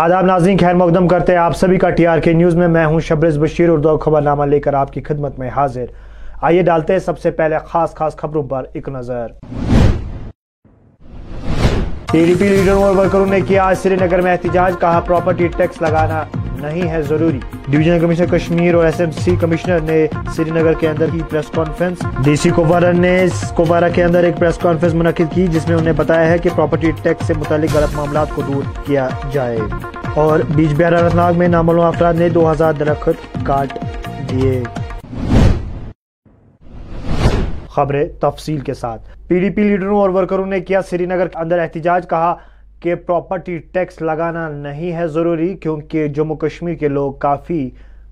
آداب ناظرین، خیر مقدم کرتے ہیں آپ سبھی کا ٹی آر کے نیوز میں۔ میں ہوں شبرز بشیر، اردو خبر نامہ لے کر آپ کی خدمت میں حاضر۔ آئیے ڈالتے ہیں سب سے پہلے خاص خاص خبروں پر ایک نظر۔ ٹی ڈی پی لیڈروں اور ورکروں نے کیا آج سری نگر میں احتجاج، کہا پراپرٹی ٹیکس لگانا نہیں ہے ضروری۔ ڈویژنل کمشنر کشمیر اور ایس ایم سی کمشنر نے سری نگر کے اندر کی press conference D C Kupwara نے کوپوارا کے اندر ایک پریس کانفرنس منعقد کی، جس میں انہیں بتایا ہے کہ پراپرٹی ٹیکس سے متعلق غلط معاملات کو دور کیا جائے۔ اور بیچ بہار اننت ناگ میں نامعلوم افراد نے دو ہزار درخت کاٹ دیے۔ خبریں تفصیل کے ساتھ۔ پی ڈی پی لیڈروں اور ورکروں نے کیا۔ سری نگر کے اندر احتجاج کہا کہ پراپرٹی ٹیکس لگانا نہیں ہے ضروری کیونکہ جموں کشمیر کے لوگ کافی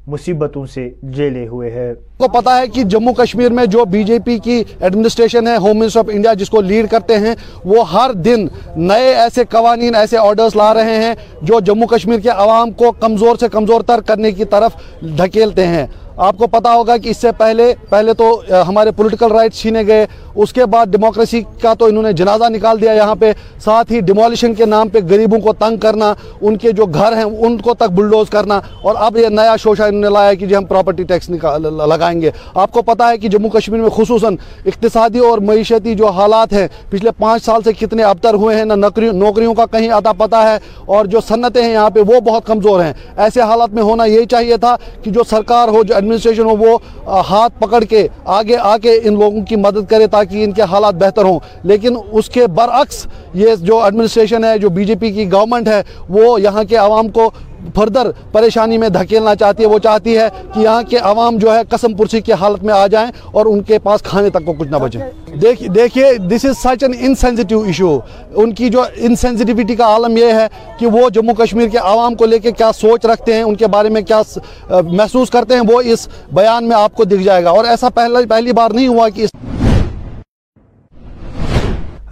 مصیبتوں سے جیلے ہوئے ہیں۔ کو پتا ہے کہ جموں کشمیر میں جو بی جے پی کی ایڈمنسٹریشن ہے ہوم منسٹر آف انڈیا جس کو لیڈ کرتے ہیں، وہ ہر دن نئے ایسے قوانین، ایسے آرڈرز لا رہے ہیں جو جموں کشمیر کے عوام کو کمزور سے کمزور تر کرنے کی طرف دھکیلتے ہیں۔ آپ کو پتا ہوگا کہ اس سے پہلے پہلے تو ہمارے پولیٹیکل رائٹس چھینے گئے، اس کے بعد ڈیموکریسی کا تو انہوں نے جنازہ نکال دیا یہاں پہ، ساتھ ہی ڈیمولیشن کے نام پہ غریبوں کو تنگ کرنا، ان کے جو گھر ہیں، ان کو تک بلڈوز کرنا، اور اب یہ نیا شوشہ انہوں نے لایا کہ جی ہم پراپرٹی ٹیکس لگائیں گے۔ آپ کو پتا ہے کہ جموں کشمیر میں خصوصاً اقتصادی اور معیشتی جو حالات ہیں، پچھلے پانچ سال سے کتنے ابتر ہوئے ہیں، نہ نوکریوں کا کہیں آتا پتہ ہے، اور جو صنعتیں ہیں یہاں پہ وہ بہت کمزور ہیں۔ ایسے حالات میں ہونا یہی چاہیے تھا کہ جو سرکار ہو، جو ایڈمنسٹریشن ہو وہ ہاتھ پکڑ کے آگے آ کے ان لوگوں کی مدد کرے تاکہ ان کے حالات بہتر ہوں۔ لیکن اس کے برعکس یہ جو ایڈمنسٹریشن ہے، جو بی جے پی کی گورنمنٹ ہے، وہ یہاں کے عوام کو فردر پریشانی میں دھکیلنا چاہتی ہے، وہ چاہتی ہے کہ یہاں کے عوام جو ہے قسم پرسی کی حالت میں آ جائیں اور ان کے پاس کھانے تک کو کچھ نہ بچے۔ دیکھیے this is such an insensitive issue ان کی جو انسینسٹیوٹی کا عالم یہ ہے کہ وہ جموں کشمیر کے عوام کو لے کے کیا سوچ رکھتے ہیں، ان کے بارے میں کیا محسوس کرتے ہیں، وہ اس بیان میں آپ کو دکھ جائے گا۔ اور ایسا پہلی بار نہیں ہوا کہ اس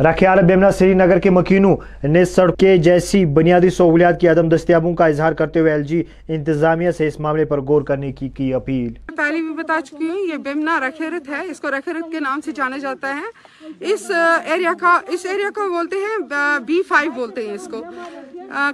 رکھیال بیمنا سری نگر کے مکینوں نے سڑکیں جیسی بنیادی سہولیات کی عدم دستیابوں کا اظہار کرتے ہوئے ایل جی انتظامیہ سے اس معاملے پر غور کرنے کی کی اپیل۔ پہلے بھی بتا چکی ہوں، یہ بیمنا رکھیرت ہے، اس کو رکھیرت کے نام سے جانا جاتا ہے۔ اس ایریا کا، اس ایریا کو بولتے ہیں بی فائیو بولتے ہیں اس کو۔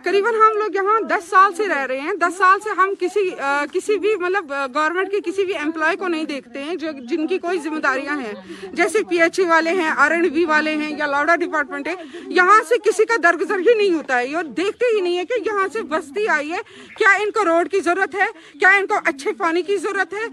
قریباً ہم لوگ یہاں دس سال سے رہ رہے ہیں۔ دس سال سے ہم کسی کسی بھی مطلب گورنمنٹ کے کسی بھی امپلائی کو نہیں دیکھتے ہیں جو جن کی کوئی ذمہ داریاں ہیں۔ جیسے پی ایچ ای والے ہیں آر این بی والے ہیں یا لاڈا ڈپارٹمنٹ ہے، یہاں سے کسی کا درگزر ہی نہیں ہوتا ہے۔ اور دیکھتے ہی نہیں ہے کہ یہاں سے بستی آئی ہے۔ کیا ان کو روڈ کی ضرورت ہے؟ کیا ان کو اچھے پانی کی ضرورت ہے؟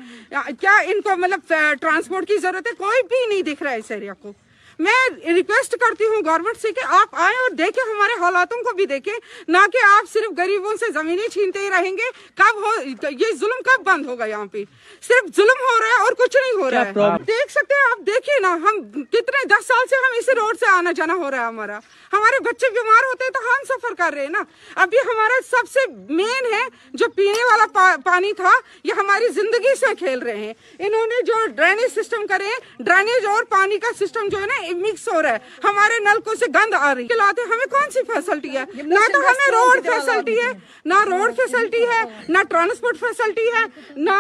کیا ان کو مطلب ٹرانسپورٹ کی ضرورت ہے؟ کوئی بھی نہیں دکھ رہا ہے اس ایریا کو۔ میں ریکویسٹ کرتی ہوں گورنمنٹ سے کہ آپ آئیں اور دیکھیں ہمارے حالاتوں کو بھی دیکھیں نہ کہ آپ صرف غریبوں سے زمینیں چھینتے ہی رہیں گے۔ کب ہو یہ ظلم کب بند ہوگا یہاں پہ؟ صرف ظلم ہو رہا ہے اور کچھ نہیں ہو رہا ہے۔ دیکھ سکتے ہیں آپ دیکھیں نا ہم کتنے دس سال سے ہم اسی روڈ سے آنا جانا ہو رہا ہے ہمارا۔ ہمارے بچے بیمار ہوتے ہیں تو ہم سفر کر رہے ہیں نا۔ اب یہ ہمارا سب سے مین ہے جو پینے والا پانی تھا یہ ہماری زندگی سے کھیل رہے ہیں۔ انہوں نے جو ڈرینیج سسٹم کرے ڈرینیج اور پانی کا سسٹم جو ہے نا مکس ہو رہا ہے۔ ہمارے نلکوں سے گند آ رہی ہے۔ ہمیں کون سی فیسلٹی ہے؟ نہ تو ہمیں روڈ فیسلٹی ہے نہ روڈ فیسلٹی ہے نہ ٹرانسپورٹ فیسلٹی ہے نہ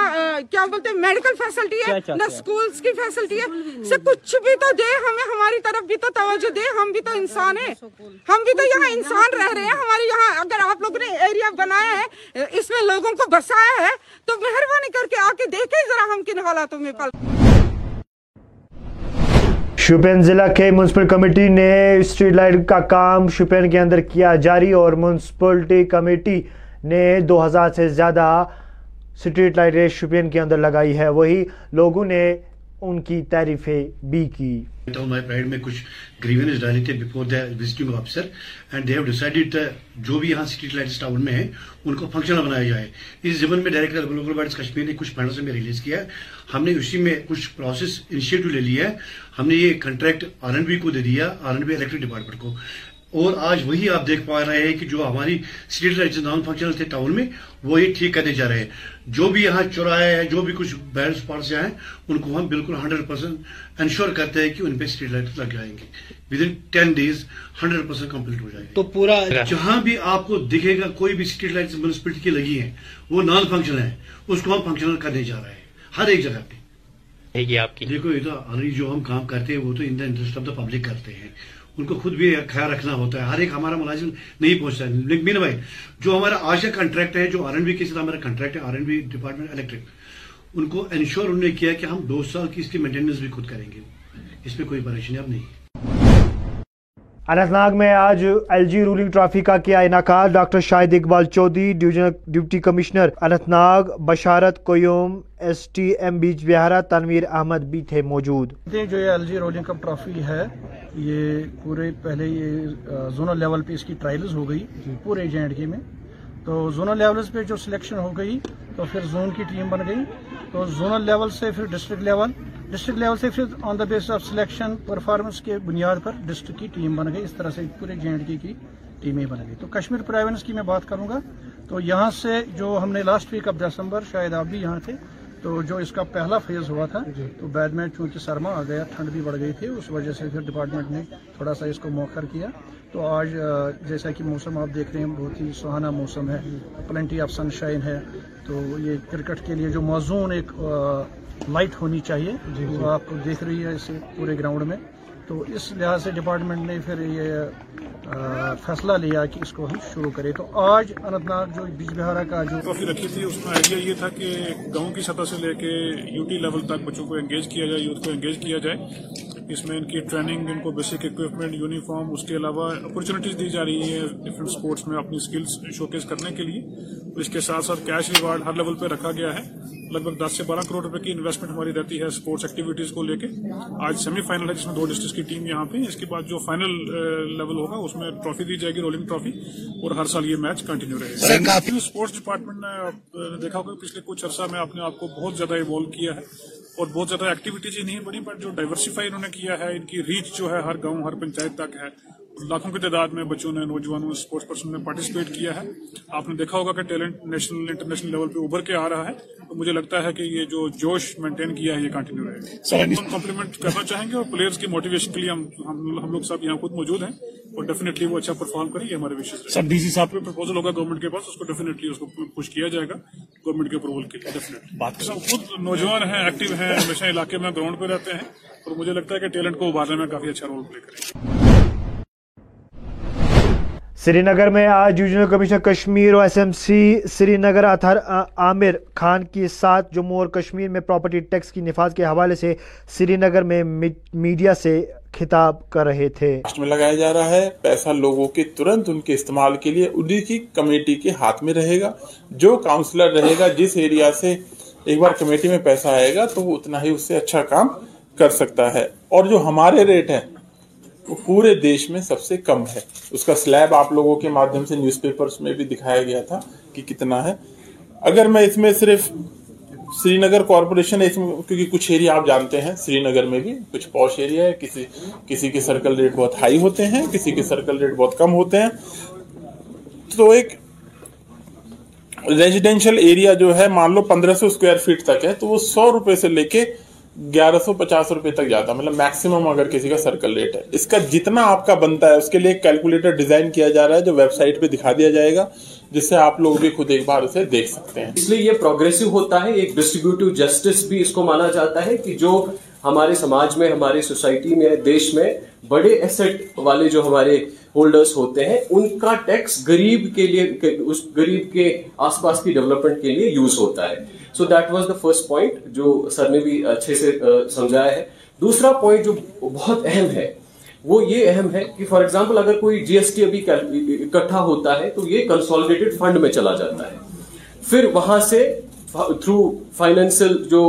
کیا بولتے ہیں میڈیکل فیسلٹی ہے نہ سکولز کی فیسلٹی ہے۔ سے کچھ بھی تو دے ہمیں ہماری طرف بھی تو توجہ دے۔ ہم بھی تو انسان ہیں۔ ہم بھی تو یہاں انسان رہ رہے ہیں۔ ہمارے یہاں اگر آپ لوگوں نے ایریا بنایا ہے اس میں لوگوں کو بسایا ہے تو مہربانی کر کے آ کے دیکھیں ذرا ہم کن حالاتوں میں پل شوپین ضلع کے منسپل کمیٹی نے اسٹریٹ لائٹ کا کام شوپین کے اندر کیا جاری اور منسپلٹی کمیٹی نے دو ہزار سے زیادہ اسٹریٹ لائٹیں شوپین کے اندر لگائی ہے۔ وہی لوگوں نے ان کی تعریفیں بھی کی۔ میں کچھ گریونس ڈالے تھے before the visiting officer and they have decided جو بھی یہاں سٹریٹ لائٹس ٹاؤن میں ہیں، ان کو فنکشنل بنایا جائے۔ اس زمن میں ڈائریکٹر گلوبل بارڈس کشمیر نے کچھ فنڈس میں ریلیز کیا۔ ہے ہم نے اسی میں کچھ پروسیس انیشیٹو لے لیا ہے۔ ہم نے یہ کنٹریکٹ آر این بی کو دے دیا R N B electric department کو۔ اور آج وہی آپ دیکھ پا رہے ہیں کہ جو ہماری اسٹریٹ لائٹ نان فنکشنل تھے ٹاؤن میں وہ یہ ٹھیک کرنے جا رہے ہیں۔ جو بھی یہاں چوراہے ہیں جو بھی کچھ بیڈ اسپاٹس ہیں ان کو ہم بالکل ہنڈریڈ پرسینٹ انشور کرتے ہیں کہ ان پہ اسٹریٹ لائٹ لگ جائیں گے۔ Within ten days hundred percent complete ہو جائے گا تو پورا جہاں بھی آپ کو دکھے گا کوئی بھی اسٹریٹ لائٹ میونسپلٹی کی لگی ہیں وہ نان فنکشنل ہے اس کو ہم فنکشنل کرنے جا رہے ہیں۔ ہر ایک جگہ پہ۔ آپ کی۔ دیکھو یہ تو جو ہم کام کرتے ہیں وہ تو in the interest of the public کرتے ہیں۔ ان کو خود بھی خیال رکھنا ہوتا ہے۔ ہر ایک ہمارا ملازم نہیں پہنچتا ہے۔ مین بھائی، جو ہمارا آج کا کنٹریکٹ ہے، جو آر این بی کے ساتھ ہمارا کنٹریکٹ ہے R N B department electric ان کو انشور انہوں نے کیا کہ ہم دو سال کی اس کی مینٹیننس بھی خود کریں گے۔ اس میں کوئی پریشانی اب نہیں۔ ہے اننت ناگ میں آج ایل جی رولنگ ٹرافی کا کیا انعقاد؟ Doctor Shahid Iqbal Chaudhary duty commissioner Anantnag Basharat Qayoom S T M Bijbehara Tanveer Ahmad بھی تھے موجود۔ جو یہ L G rolling cup trophy ہے یہ پورے پہلے یہ زونل لیول پہ اس کی ٹرائلز ہو گئی جی۔ پورے جے کے میں۔ تو زونل لیولز پہ جو سلیکشن ہو گئی، تو پھر زون کی ٹیم بن گئی۔ تو زونل لیول سے پھر ڈسٹرکٹ لیول ڈسٹرکٹ لیول سے پھر on the base of selection performance کے بنیاد پر ڈسٹرکٹ کی ٹیم بن گئی۔ اس طرح سے پورے جے اینڈ کے کی ٹیمیں بن گئی۔ تو کشمیر پرائیونس کی میں بات کروں گا۔ تو یہاں سے جو ہم نے لاسٹ ویک آف دسمبر شاید آپ بھی یہاں تھے تو جو اس کا پہلا فیز ہوا تھا جی۔ تو بعد میں چونکہ سرما آ گیا ٹھنڈ بھی بڑھ گئی تھی اس وجہ سے پھر ڈپارٹمنٹ نے تھوڑا سا اس کو موخر کیا۔ تو آج جیسا کہ موسم آپ دیکھ رہے ہیں بہت ہی سہانا موسم ہے پلنٹی آف سن شائن ہے۔ تو یہ کرکٹ کے لیے جو موزون ایک لائٹ ہونی چاہیے جی، جی۔ وہ آپ دیکھ رہی ہے اسے پورے گراؤنڈ میں۔ تو اس لحاظ سے ڈپارٹمنٹ نے پھر یہ فیصلہ لیا کہ اس کو ہم شروع کریں۔ تو آج انتناگ جو بیج بہارا کا جو ٹرافی رکھی تھی، اس میں آئیڈیا یہ تھا کہ گاؤں کی سطح سے لے کے یوٹی لیول تک بچوں کو انگیج کیا جائے یوتھ کو انگیج کیا جائے۔ اس میں ان کی ٹریننگ ان کو بیسک اکوپمنٹ یونیفارم اس کے علاوہ اپرچونیٹیز دی جا رہی ہیں ڈفرینٹ اسپورٹس میں اپنی اسکلس شوکیس کرنے کے لیے۔ اس کے ساتھ ساتھ کیش ریوارڈ ہر لیول پہ رکھا گیا ہے۔ لگ بھگ دس سے بارہ کروڑ روپے کی انویسٹمنٹ ہماری رہتی ہے سپورٹس ایکٹیویٹیز کو لے کے۔ آج سیمی فائنل ہے جس میں دو ڈسٹرکٹ کی ٹیم یہاں پہ۔ اس کے بعد جو فائنل لیول ہوگا اس میں ٹرافی دی جائے گی رولنگ ٹرافی اور ہر سال یہ میچ کنٹینیو رہے گا۔ اسپورٹس ڈپارٹمنٹ نے دیکھا ہوگا پچھلے کچھ عرصہ میں آپ نے آپ کو بہت زیادہ ایوالو کیا ہے۔ اور بہت زیادہ ایکٹیویٹیز ہی نہیں بڑی بٹ جو ڈائیورسیفائی انہوں نے کیا ہے ان کی ریچ جو ہے ہر گاؤں ہر پنچایت تک ہے۔ لاکھوں کی تعداد میں بچوں نے نوجوانوں اسپورٹس پرسن نے پارٹیسپیٹ کیا ہے۔ آپ نے دیکھا ہوگا کہ ٹیلنٹ نیشنل انٹرنیشنل لیول پہ ابھر کے آ رہا ہے۔ تو مجھے لگتا ہے کہ یہ جو جوش مینٹین کیا ہے یہ کنٹینیو رہے گا۔ ہم کمپلیمنٹ کرنا چاہیں گے اور پلیئرز کی موٹیویشن کے لیے ہم لوگ سب یہاں خود موجود ہیں اور ڈیفینیٹلی وہ اچھا پرفارم کریں یہ ہمارے وشیز سر ڈی سی صاحب پہ پرپوزل ہوگا گورنمنٹ کے پاس اس کو ڈیفینیٹلی اس کو پوش کیا جائے گا گورنمنٹ کے اپروول کے لیے ڈیفینیٹلی خود نوجوان ہیں ایکٹیو ہیں ہمیشہ علاقے میں گراؤنڈ پہ رہتے ہیں اور مجھے لگتا ہے کہ ٹیلنٹ کو ابھارنے میں کافی اچھا رول پلے کریں گے۔ سری نگر میں آج ریجنل کمیشن کشمیر اور S M C Srinagar Athar Aamir Khan کی ساتھ جموں اور کشمیر میں پراپرٹی ٹیکس کی نفاذ کے حوالے سے سری نگر میں میڈیا سے خطاب کر رہے تھے۔ میں لگایا جا رہا ہے، پیسہ لوگوں کے ترنت ان کے استعمال کے لیے انہی کی کمیٹی کے ہاتھ میں رہے گا۔ جو کاؤنسلر رہے گا، جس ایریا سے ایک بار کمیٹی میں پیسہ آئے گا، تو وہ اتنا ہی اس سے اچھا کام کر سکتا ہے۔ اور جو ہمارے ریٹ ہیں وہ پورے دیش میں سب سے کم ہے۔ اس کا سلیب آپ لوگوں کے مادھیم سے نیوز پیپرز میں بھی دکھایا گیا تھا کہ کتنا ہے۔ اگر میں اس میں صرف سری نگر کارپوریشن اس میں کیونکہ کچھ ایریا آپ جانتے ہیں سری نگر میں بھی کچھ پوش ایریا ہے، کسی کسی کے سرکل ریٹ بہت ہائی ہوتے ہیں، کسی کے سرکل ریٹ بہت کم ہوتے ہیں۔ تو ایک ریزیڈینشل ایریا جو ہے، مان لو پندرہ سو اسکوائر فٹ تک ہے، تو وہ سو روپے سے لے کے گیارہ سو پچاس روپے تک جاتا ہے۔ مطلب میکسیمم اگر کسی کا سرکل ریٹ ہے۔ اس کا جتنا آپ کا بنتا ہے، اس کے لیے کیلکولیٹر ڈیزائن کیا جا رہا ہے، جو ویب سائٹ پہ دکھا دیا جائے گا، جس سے آپ لوگ بھی خود ایک بار اسے دیکھ سکتے ہیں۔ اس لیے یہ پروگریسو ہوتا ہے۔ ایک ڈسٹریبیوٹیو جسٹس بھی اس کو مانا جاتا ہے کہ جو ہمارے سماج میں، ہماری سوسائٹی میں، دیش میں بڑے ایسٹ والے جو ہمارے ہولڈرز ہوتے ہیں، ان کا ٹیکس گریب کے لیے، اس گریب کے آس پاس کی ڈیولپمنٹ کے لیے یوز ہوتا ہے۔ So that was the first point جو سر نے بھی اچھے سے سمجھایا ہے۔ دوسرا پوائنٹ جو بہت اہم ہے، وہ یہ اہم ہے کہ فار ایگزامپل اگر کوئی جی ایس ٹی ابھی اکٹھا ہوتا ہے تو یہ کنسالیڈیٹڈ فنڈ میں چلا جاتا ہے۔ پھر وہاں سے تھرو فائنینشیل جو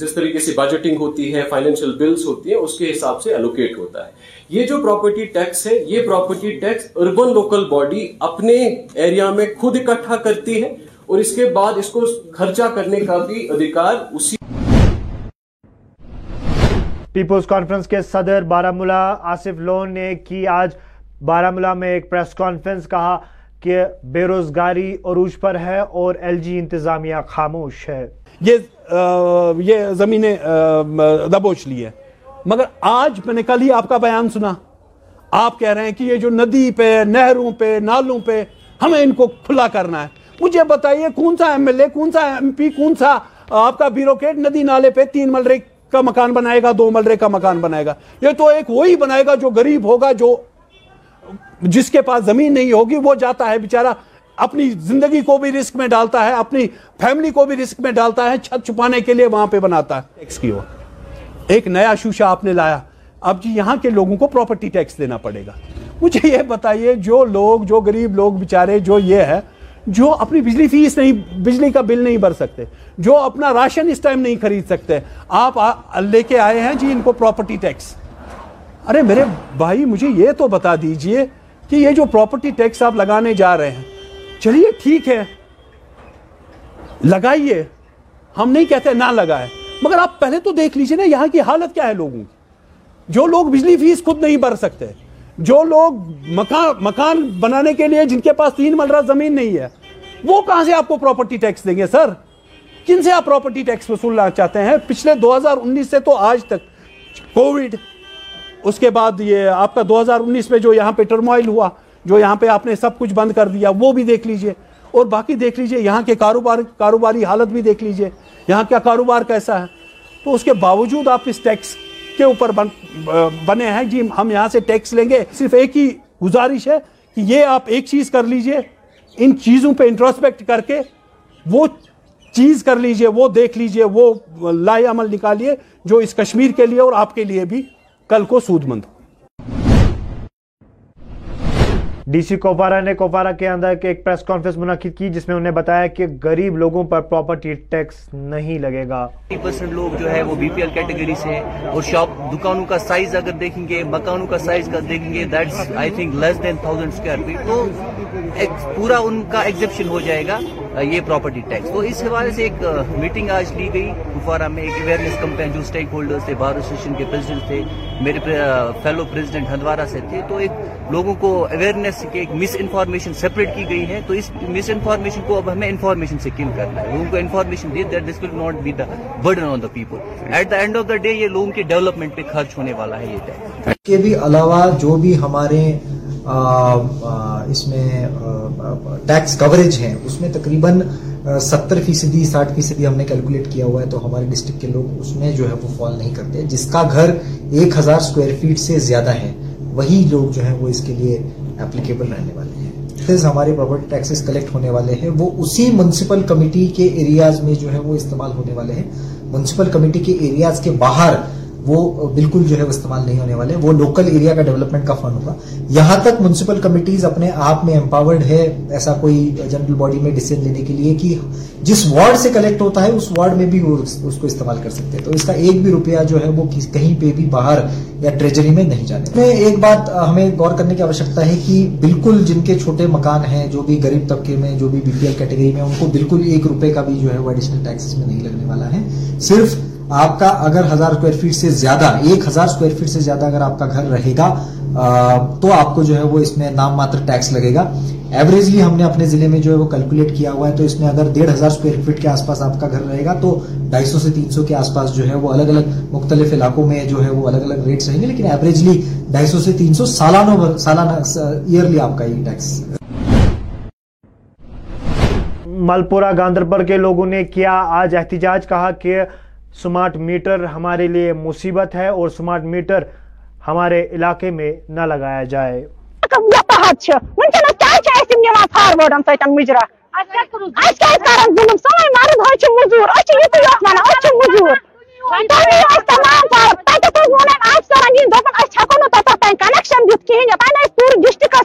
جس طریقے سے بجٹنگ ہوتی ہے فائنینشیل بلز ہوتی ہیں، اس کے حساب سے الوکیٹ ہوتا ہے۔ یہ جو پراپرٹی ٹیکس ہے، یہ property tax urban local body اپنے ایریا میں خود اکٹھا کرتی ہے اور اس کے بعد اس کو خرچہ کرنے کا بھی ادھیکار اسی پیپلز کانفرنس کے صدر بارہ ملا آصف لون نے کی آج بارہ ملا میں ایک پریس کانفرنس کہا۔ کہ بے روزگاری عروج پر ہے اور ایل جی انتظامیہ خاموش ہے۔ یہ یہ زمینیں دبوچ لی ہے مگر آج میں نے کل ہی آپ کا بیان سنا۔ آپ کہہ رہے ہیں کہ یہ جو ندی پہ، نہروں پہ، نالوں پہ ہمیں ان کو کھلا کرنا ہے۔ مجھے بتائیے، کون سا ایم ایل اے، کون سا ایم پی، کون سا آپ کا بیروکیٹ ندی نالے پہ تین ملرے کا مکان بنائے گا، دو ملرے کا مکان بنائے گا؟ یہ تو ایک وہی بنائے گا جو غریب ہوگا، جو جس کے پاس زمین نہیں ہوگی، وہ جاتا ہے بیچارہ، اپنی زندگی کو بھی رسک میں ڈالتا ہے، اپنی فیملی کو بھی رسک میں ڈالتا ہے، چھت چھپانے کے لیے وہاں پہ بناتا ہے۔ ٹیکس کی اور ایک نیا شوشہ آپ نے لایا۔ اب جی یہاں کے لوگوں کو پراپرٹی ٹیکس دینا پڑے گا۔ مجھے یہ بتائیے، جو لوگ، جو غریب لوگ بیچارے، جو یہ ہے، جو اپنی بجلی فیس نہیں، بجلی کا بل نہیں بھر سکتے، جو اپنا راشن اس ٹائم نہیں خرید سکتے، آپ لے کے آئے ہیں جی ان کو پراپرٹی ٹیکس ارے میرے بھائی، مجھے یہ تو بتا دیجیے کہ یہ جو پراپرٹی ٹیکس آپ لگانے جا رہے ہیں، چلیے ٹھیک ہے، لگائیے۔ ہم نہیں کہتے نہ لگائے مگر آپ پہلے تو دیکھ لیجیے نا یہاں کی حالت کیا ہے لوگوں کی۔ جو لوگ بجلی فیس خود نہیں بھر سکتے، جو لوگ مکان مکان بنانے کے لیے جن کے پاس تین ملرہ زمین نہیں ہے، وہ کہاں سے آپ کو پراپرٹی ٹیکس دیں گے سر؟ کن سے آپ پراپرٹی ٹیکس وصولنا چاہتے ہیں؟ پچھلے دو ہزار انیس سے تو آج تک کووڈ اس کے بعد یہ آپ کا دو ہزار انیس میں جو یہاں پہ ٹرموائل ہوا جو یہاں پہ آپ نے سب کچھ بند کر دیا وہ بھی دیکھ لیجیے۔ اور باقی دیکھ لیجیے یہاں کے کاروبار کاروباری حالت بھی دیکھ لیجیے۔ یہاں کا کاروبار کیسا ہے؟ تو اس کے باوجود آپ اس ٹیکس کے اوپر بن, بنے ہیں۔ جی ہم یہاں سے ٹیکس لیں گے۔ صرف ایک ہی گزارش ہے کہ یہ آپ ایک چیز کر لیجیے۔ ان چیزوں پہ انٹروسپیکٹ کر کے وہ چیز کر لیجیے وہ دیکھ لیجیے وہ لائے عمل نکالیے جو اس کشمیر کے لیے اور آپ کے لیے بھی کل کو سود مند۔ ڈی سی کوپارا نے کوپارا کے اندر ایک پریس کانفرنس منعقد کی جس میں انہیں بتایا کہ غریب لوگوں پر پراپرٹی ٹیکس نہیں لگے گا۔ پرسنٹ لوگ جو ہے وہ بی پی ایل کیٹیگری سے اور شاپ دکانوں کا سائز اگر دیکھیں گے، مکانوں کا سائز کا دیکھیں گے that's I think less than thousand square feet تو پورا ان کا ایگزیپشن ہو جائے گا یہ پراپرٹی ٹیکس تو اس حوالے سے ایک میٹنگ آج لی گئی کپوارہ میں، ایک اویئرنیس کمپین جو اسٹیک ہولڈرز تھے بار ایسوسیشن کے پریزیڈنٹ تھے، میرے فیلو پریزیڈنٹ ہندوارا سے تھے، تو ایک لوگوں کو اویئرنیس کے ایک مس انفارمیشن سیپریٹ کی گئی ہے، تو اس مس انفارمیشن کو اب ہمیں انفارمیشن سے کل کرنا ہے۔ لوگوں کو information they that this will not be the burden on the people at the end of the day یہ لوگوں کے ڈیولپمنٹ پہ خرچ ہونے والا ہے یہ ٹیکس کے بھی علاوہ جو بھی ہمارے اس میں ٹیکس کوریج ہیں اس میں تقریباً ستر فیصدی، ساٹھ فیصدی ہم نے کیلکولیٹ کیا ہوا ہے تو ہمارے ڈسٹرکٹ کے لوگ اس میں جو ہے وہ فال نہیں کرتے۔ جس کا گھر ایک ہزار اسکوائر فیٹ سے زیادہ ہے، وہی لوگ جو ہیں وہ اس کے لیے اپلیکیبل رہنے والے ہیں۔ پھر ہمارے پراپرٹی ٹیکسز کلیکٹ ہونے والے ہیں۔ وہ اسی میونسپل کمیٹی کے ایریاز میں جو ہے وہ استعمال ہونے والے ہیں۔ میونسپل کمیٹی کے ایریاز کے باہر وہ بالکل جو ہے وہ استعمال نہیں ہونے والے، وہ لوکل ایریا کا ڈیولپمنٹ کا فنڈ ہوگا۔ یہاں تک منسپل کمیٹیز اپنے آپ میں امپاورڈ ہے ایسا کوئی جنرل باڈی میں ڈسیزن لینے کے لیے کہ جس وارڈ سے کلیکٹ ہوتا ہے، اس وارڈ میں بھی وہ اس کو استعمال کر سکتے ہیں۔ تو اس کا ایک بھی روپیہ جو ہے وہ کہیں پہ بھی باہر یا ٹریجری میں نہیں جانے۔ میں ایک بات ہمیں غور کرنے کی آوشکتا ہے کہ بالکل جن کے چھوٹے مکان ہیں، جو بھی غریب طبقے میں، جو بھی بی پی ایل کیٹیگری میں، ان کو بالکل ایک روپے کا بھی جو ہے وہ ایڈیشنل ٹیکس میں نہیں لگنے والا ہے۔ صرف آپ کا اگر ہزار سکوئر فیٹ سے زیادہ، ایک ہزار سکوئر فیٹ سے زیادہ اگر آپ کا گھر رہے گا تو آپ کو جو ہے وہ اس میں نام ماتر ٹیکس لگے گا۔ ایوریجلی ہم نے اپنے ضلع میں جو ہے وہ کیلکولیٹ کیا ہوا ہے، تو اس میں اگر ڈیڑھ ہزار اسکوائر فٹ کے آس پاس آپ کا گھر رہے گا، تو ڈھائی سو سے تین سو کے آس پاس جو ہے وہ الگ الگ مختلف علاقوں میں جو ہے وہ الگ الگ ریٹس رہیں گے، لیکن ایوریجلی ڈھائی سو سے تین سو سالانہ سالانہ ایئرلی آپ کا یہ ٹیکس ملپورہ گاندربل کے لوگوں نے کیا آج احتجاج، کہا کہ سمارٹ میٹر ہمارے لیے مصیبت ہے اور سمارٹ میٹر ہمارے علاقے میں نہ لگایا جائے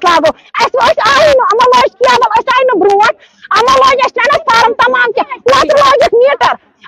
لاگو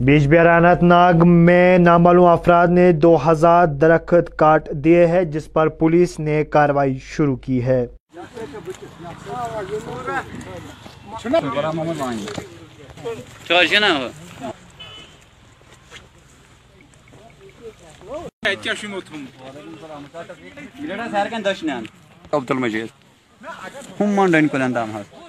بیج بیارانت ناگ میں نامعلوم افراد نے دو ہزار درخت کاٹ دیے ہیں، جس پر پولیس نے کاروائی شروع کی ہے۔ عبد المجید ہم منڈن کلندام حض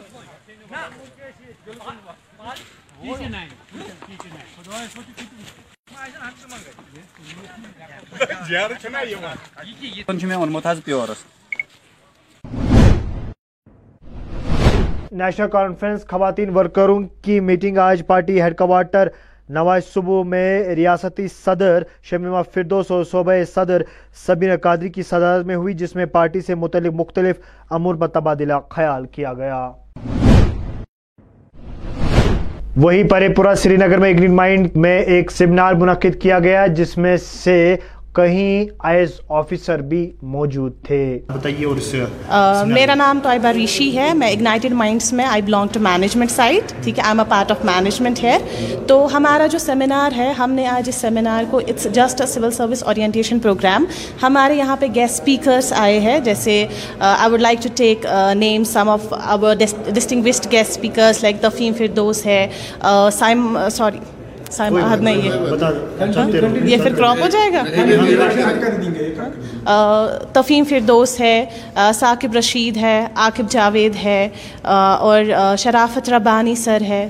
نیشنل کانفرنس خواتین ورکروں کی میٹنگ آج پارٹی ہیڈ کوارٹر نواز صبح میں ریاستی صدر شمیمہ فردوس اور صوبہ صدر سبین قادری کی صدارت میں ہوئی، جس میں پارٹی سے متعلق مختلف امور پر تبادلہ خیال کیا گیا۔ وہی پرے پورا سری نگر میں ایک مائنڈ میں ایک سیمینار منعقد کیا گیا جس میں سے کہیں آئی ایس آفیسر بھی موجود تھے۔ بتائیے اور اس میرا نام طیبہ ریشی ہے۔ میں اگنائٹڈ مائنڈس میں I belong to management side ٹھیک ہے؟ I am a part of management ہے تو ہمارا جو سیمینار ہے ہم نے آج اس سیمینار کو it's just a civil service orientation programme ہمارے یہاں پہ گیسٹ اسپیکرس آئے ہیں۔ جیسے I would like to take name some of our distinguished guest speakers like دفیم Firdous ہے سائم سوری صاحب نہیں ہے۔ ہاں جی، یہ پھر کراپ ہو جائے گا؟ ہاں جی، ہاں جی۔ تفیم فردوس ہے ثاقب رشید ہے عاقب جاوید ہے اور شرافت ربانی سر ہے۔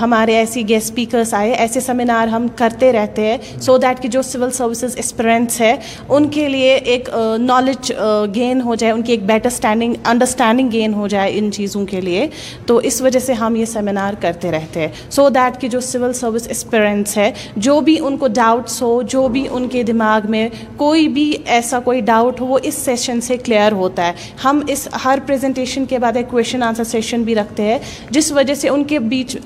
ہمارے ایسی گیسٹ اسپیکرس آئے ایسے سیمینار ہم کرتے رہتے ہیں۔ سو دیٹ کہ جو سول سروسز اسپرنٹس ہے ان کے لیے ایک نالج گین ہو جائے ان کی ایک بیٹر اسٹینڈنگ انڈرسٹینڈنگ گین ہو جائے ان چیزوں کے لیے۔ تو اس وجہ سے ہم یہ سیمینار کرتے رہتے ہیں۔ سو دیٹ کہ جو سول سروس پیرنٹس ہے جو بھی ان کو ڈاؤٹس ہو، جو بھی ان کے دماغ میں کوئی بھی ایسا کوئی ڈاؤٹ ہو، وہ اس سیشن سے کلیئر ہوتا ہے۔ ہم اس ہر پریزنٹیشن کے بعد ایک کویشچن آنسر سیشن بھی رکھتے ہیں، جس وجہ سے ان کے بیچ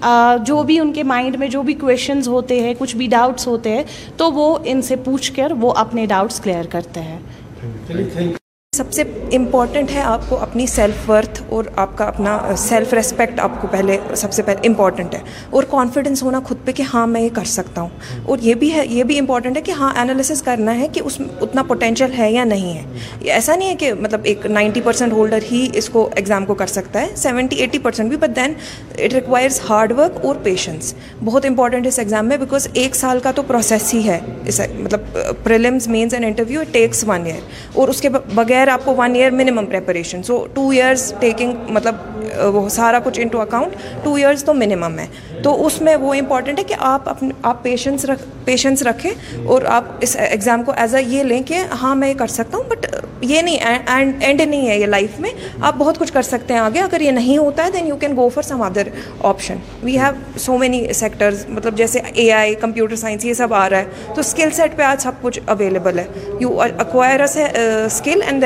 جو بھی ان کے مائنڈ میں جو بھی کویشچنز ہوتے ہیں، کچھ بھی ڈاؤٹس ہوتے ہیں، تو وہ ان سے پوچھ کر وہ اپنے ڈاؤٹس کلیئر کرتے ہیں۔ سب سے امپورٹنٹ ہے آپ کو اپنی سیلف ورتھ اور آپ کا اپنا سیلف ریسپیکٹ آپ کو پہلے سب سے پہلے امپورٹنٹ ہے اور کانفیڈنس ہونا خود پہ کہ ہاں میں یہ کر سکتا ہوں اور یہ بھی ہے، یہ بھی امپورٹنٹ ہے کہ ہاں انالیسس کرنا ہے کہ اس، اتنا پوٹینشیل ہے یا نہیں ہے ایسا نہیں ہے کہ مطلب ایک نائنٹی پرسینٹ ہولڈر ہی اس کو ایگزام کو کر سکتا ہے سیونٹی ایٹی پرسینٹ بھی but then it requires hard work اور پیشنس بہت امپورٹنٹ اس ایگزام میں بیکاز ایک سال کا تو پروسیس ہی ہے اس مطلب prelims mains and interview takes one year اور اس کے بغیر ایئر آپ کو one year minimum preparation so two years taking مطلب وہ سارا کچھ انٹو اکاؤنٹ ٹو ایئرس تو منیمم ہے تو اس میں وہ امپورٹنٹ ہے کہ آپ اپنے آپ پیشنس رکھ پیشنس رکھیں اور آپ اس ایگزام کو ایز اے یہ لیں کہ ہاں میں یہ کر سکتا ہوں بٹ یہ نہیں اینڈ نہیں ہے یہ لائف میں آپ بہت کچھ کر سکتے ہیں آگے اگر یہ نہیں ہوتا ہے then you can go for some other option we have so many sectors مطلب جیسے اے آئی کمپیوٹر سائنس یہ سب آ رہا ہے تو اسکل سیٹ پہ آج سب کچھ اویلیبل ہے you acquire a skill and